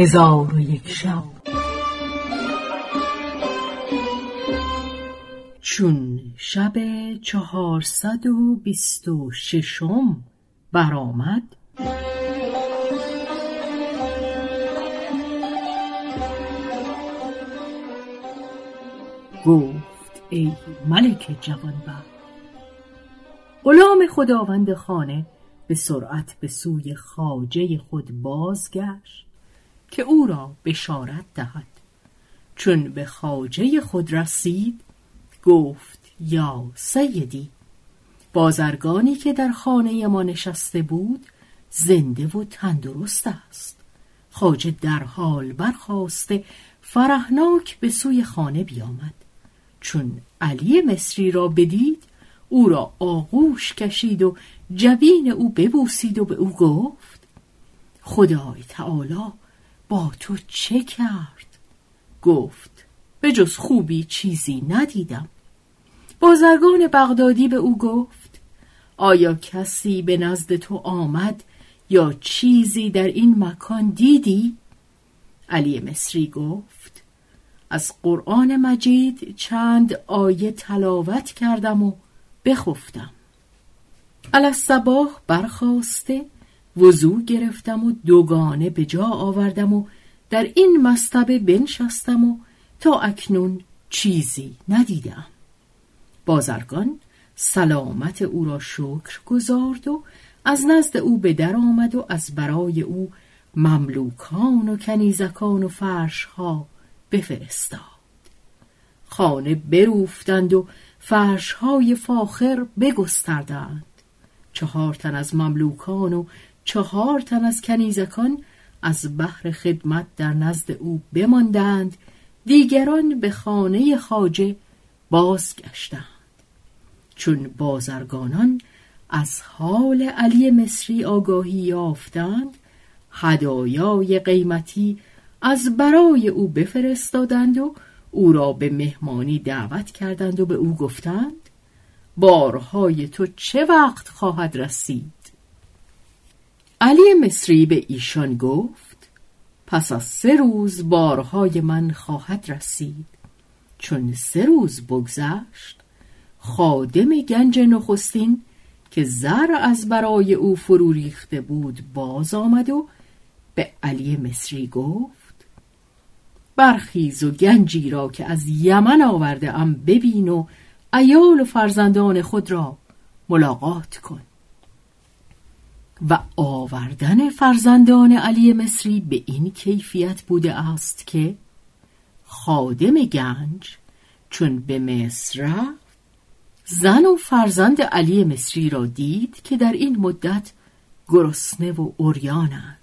هزار و یک شب. چون شب چهارصد و بیست و ششم برآمد گفت ای ملک جوانبخت غلام خداوند خانه به سرعت به سوی خاجه خود بازگشت. که او را بشارت دهد. چون به خاجه خود رسید گفت یا سیدی بازرگانی که در خانه ما نشسته بود زنده و تندرست است. خاجه در حال برخواسته فرهناک به سوی خانه بیامد. چون علی مصری را بدید او را آغوش کشید و جبین او ببوسید و به او گفت خدای تعالی با تو چه کرد؟ گفت به جز خوبی چیزی ندیدم بازرگان بغدادی به او گفت آیا کسی به نزد تو آمد یا چیزی در این مکان دیدی؟ علی مصری گفت از قرآن مجید چند آیه تلاوت کردم و بخفتم الصباح برخواسته وضوع گرفتم و دوگانه به جا آوردم و در این مستبه بنشستم و تا اکنون چیزی ندیدم. بازرگان سلامت او را شکر گذارد و از نزد او به در آمد و از برای او مملوکان و کنیزکان و فرشها بفرستاد. خانه بروفتند و فرشهای فاخر بگستردند. چهار تن از مملوکان و چهار تن از کنیزکان از بحر خدمت در نزد او بماندند دیگران به خانه خاجه بازگشتند. چون بازرگانان از حال علی مصری آگاهی یافتند هدایای قیمتی از برای او بفرستادند و او را به مهمانی دعوت کردند و به او گفتند بارهای تو چه وقت خواهد رسید؟ علی مصری به ایشان گفت پس از سه روز بارهای من خواهد رسید. چون سه روز بگذشت خادم گنج نخستین که زر از برای او فرو ریخته بود باز آمد و به علی مصری گفت برخیز و گنجی را که از یمن آورده ام ببین و ایال و فرزندان خود را ملاقات کن. و آوردن فرزندان علی مصری به این کیفیت بوده است که خادم گنج چون به مصر رفت زن و فرزند علی مصری را دید که در این مدت گرسنه و اوریانند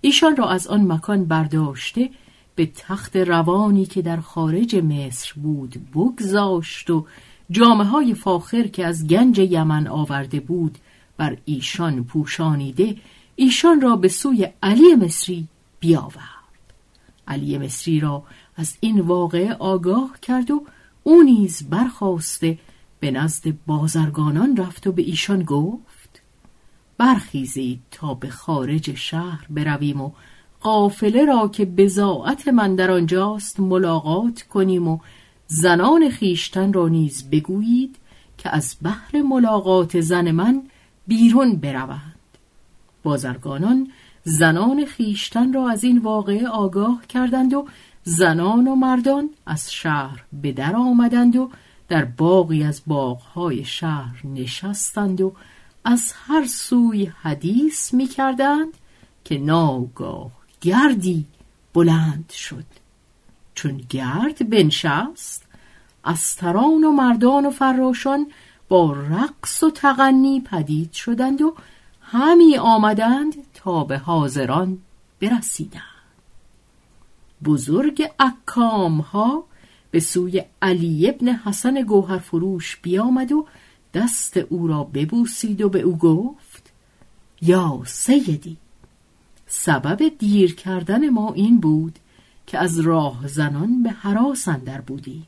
ایشان را از آن مکان برداشته به تخت روانی که در خارج مصر بود بگذاشت و جامعه های فاخر که از گنج یمن آورده بود بر ایشان پوشانیده ایشان را به سوی علی مصری بیاورد. علی مصری را از این واقعه آگاه کرد و او نیز برخواسته به نزد بازرگانان رفت و به ایشان گفت برخیزید تا به خارج شهر برویم و قافله را که بزاعت من در آنجاست ملاقات کنیم و زنان خیشتن را نیز بگویید که از بحر ملاقات زن من بیرون بروند بازرگانان زنان خیشتن را از این واقعه آگاه کردند و زنان و مردان از شهر به در آمدند و در باقی از باغهای شهر نشستند و از هر سوی حدیث می کردند که ناگاه گردی بلند شد. چون گرد بنشست استران و مردان و فراشان با رقص و تغنی پدید شدند و همی آمدند تا به حاضران برسیدند. بزرگ اکام ها به سوی علی ابن حسن گوهر فروش بیامد و دست او را ببوسید و به او گفت یا سیدی سبب دیر کردن ما این بود که از راه زنان به حراس اندر بودیم.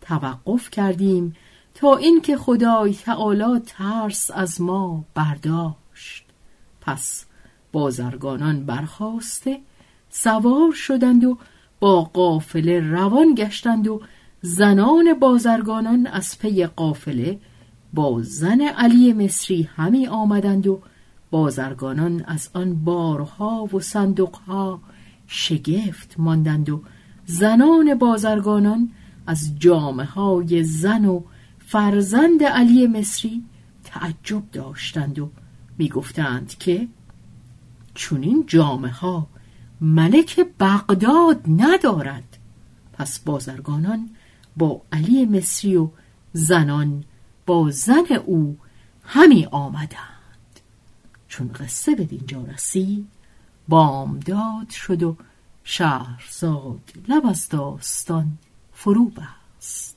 توقف کردیم تا اینکه خدای تعالی ترس از ما برداشت. پس بازرگانان برخواسته سوار شدند و با قافله روان گشتند و زنان بازرگانان از پی قافله با زن علی مصری همی آمدند و بازرگانان از آن بارها و صندوقها شگفت ماندند و زنان بازرگانان از جامعه های زن و فرزند علی مصری تعجب داشتند و می‌گفتند که چونین جامعه ها ملک بغداد ندارد. پس بازرگانان با علی مصری و زنان با زن او همی آمدند. چون قصه به دینجا رسید بامداد شد و شهرزاد لب از داستان فرو بست.